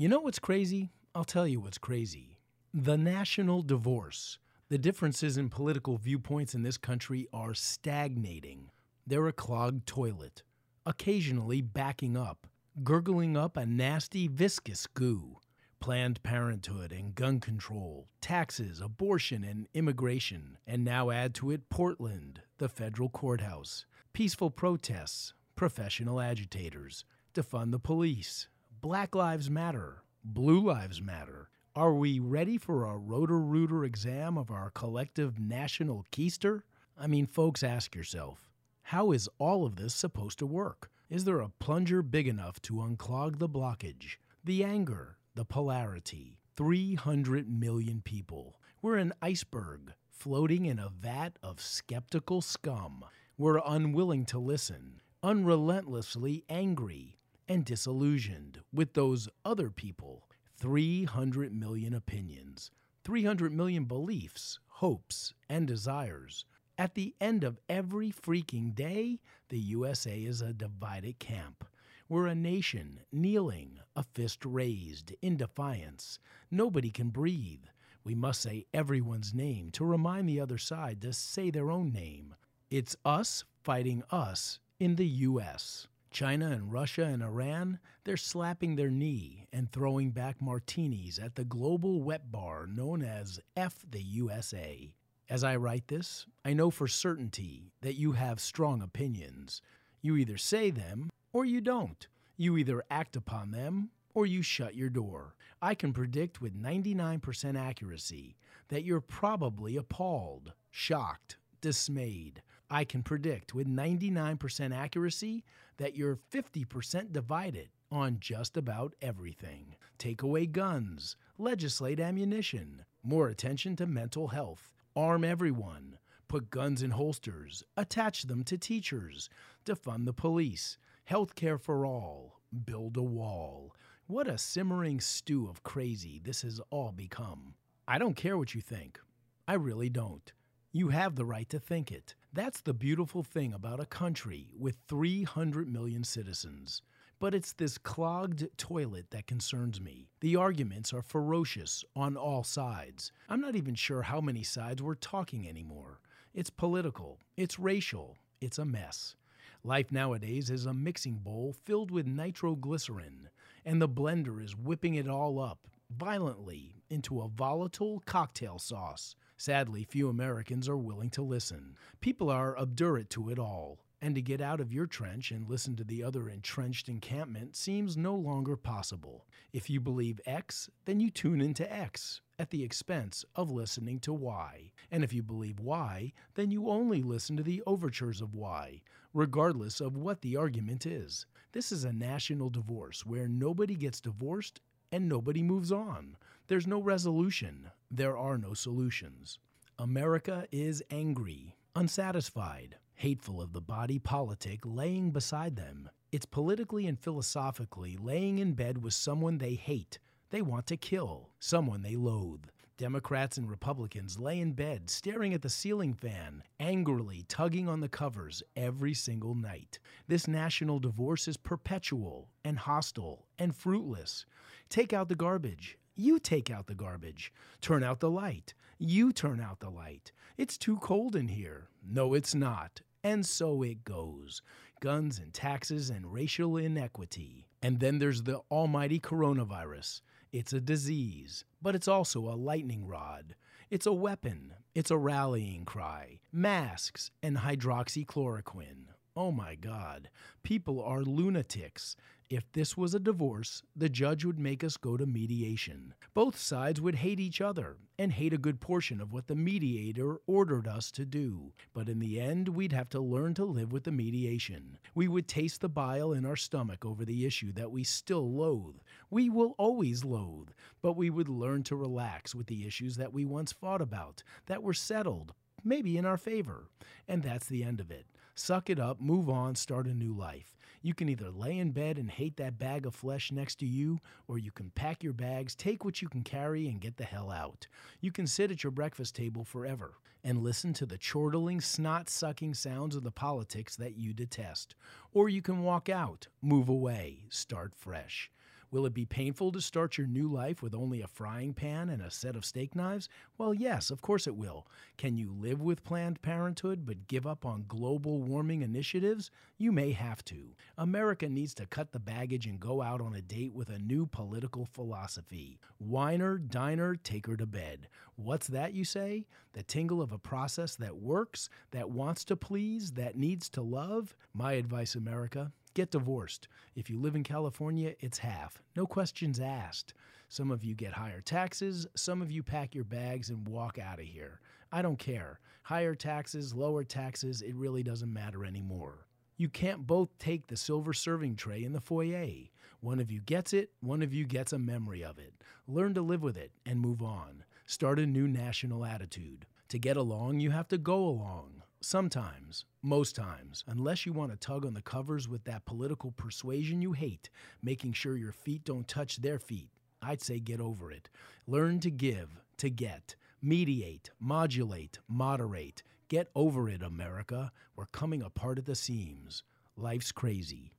You know what's crazy? I'll tell you what's crazy. The national divorce. The differences in political viewpoints in this country are stagnating. They're a clogged toilet, occasionally backing up, gurgling up a nasty, viscous goo. Planned Parenthood and gun control, taxes, abortion, and immigration, and now add to it Portland, the federal courthouse, peaceful protests, professional agitators, defund the police, Black Lives Matter, Blue Lives Matter. Are we ready for a Roto-Rooter exam of our collective national keister? I mean, folks, ask yourself how is all of this supposed to work? Is there a plunger big enough to unclog the blockage? The anger, the polarity. 300 million people. We're an iceberg floating in a vat of skeptical scum. We're unwilling to listen, unrelentlessly angry, and disillusioned with those other people. 300 million opinions, 300 million beliefs, hopes, and desires. At the end of every freaking day, the USA is a divided camp. We're a nation kneeling, a fist raised, in defiance. Nobody can breathe. We must say everyone's name to remind the other side to say their own name. It's us fighting us in the U.S. China and Russia and Iran, they're slapping their knee and throwing back martinis at the global wet bar known as F the USA. As I write this, I know for certainty that you have strong opinions. You either say them or you don't. You either act upon them or you shut your door. I can predict with 99% accuracy that you're probably appalled, shocked, dismayed. I can predict with 99% accuracy that you're 50% divided on just about everything. Take away guns, legislate ammunition, more attention to mental health, arm everyone, put guns in holsters, attach them to teachers, defund the police, health care for all, build a wall. What a simmering stew of crazy this has all become. I don't care what you think. I really don't. You have the right to think it. That's the beautiful thing about a country with 300 million citizens. But it's this clogged toilet that concerns me. The arguments are ferocious on all sides. I'm not even sure how many sides we're talking anymore. It's political, it's racial, it's a mess. Life nowadays is a mixing bowl filled with nitroglycerin, and the blender is whipping it all up violently into a volatile cocktail sauce. Sadly, few Americans are willing to listen. People are obdurate to it all, and to get out of your trench and listen to the other entrenched encampment seems no longer possible. If you believe X, then you tune into X at the expense of listening to Y. And if you believe Y, then you only listen to the overtures of Y, regardless of what the argument is. This is a national divorce where nobody gets divorced and nobody moves on. There's no resolution. There are no solutions. America is angry, unsatisfied, hateful of the body politic laying beside them. It's politically and philosophically laying in bed with someone they hate, they want to kill, someone they loathe. Democrats and Republicans lay in bed, staring at the ceiling fan, angrily tugging on the covers every single night. This national divorce is perpetual and hostile and fruitless. Take out the garbage. You take out the garbage. Turn out the light. You turn out the light. It's too cold in here. No, it's not. And so it goes guns and taxes and racial inequity. And then there's the almighty coronavirus. It's a disease, but it's also a lightning rod. It's a weapon. It's a rallying cry. Masks and hydroxychloroquine. Oh my God. People are lunatics. If this was a divorce, the judge would make us go to mediation. Both sides would hate each other and hate a good portion of what the mediator ordered us to do. But in the end, we'd have to learn to live with the mediation. We would taste the bile in our stomach over the issue that we still loathe. We will always loathe, but we would learn to relax with the issues that we once fought about, that were settled, maybe in our favor. And that's the end of it. Suck it up, move on, start a new life. You can either lay in bed and hate that bag of flesh next to you, or you can pack your bags, take what you can carry, and get the hell out. You can sit at your breakfast table forever and listen to the chortling, snot sucking sounds of the politics that you detest. Or you can walk out, move away, start fresh. Will it be painful to start your new life with only a frying pan and a set of steak knives? Well, yes, of course it will. Can you live with Planned Parenthood but give up on global warming initiatives? You may have to. America needs to cut the baggage and go out on a date with a new political philosophy. Whiner, diner, take her to bed. What's that, you say? The tingle of a process that works, that wants to please, that needs to love? My advice, America Get divorced. If you live in California, it's half. No questions asked. Some of you get higher taxes, some of you pack your bags and walk out of here. I don't care. Higher taxes, lower taxes, it really doesn't matter anymore. You can't both take the silver serving tray in the foyer. One of you gets it, one of you gets a memory of it. Learn to live with it and move on. Start a new national attitude. To get along, you have to go along. Sometimes, most times, unless you want to tug on the covers with that political persuasion you hate, making sure your feet don't touch their feet, I'd say get over it. Learn to give, to get, mediate, modulate, moderate. Get over it, America. We're coming apart at the seams. Life's crazy.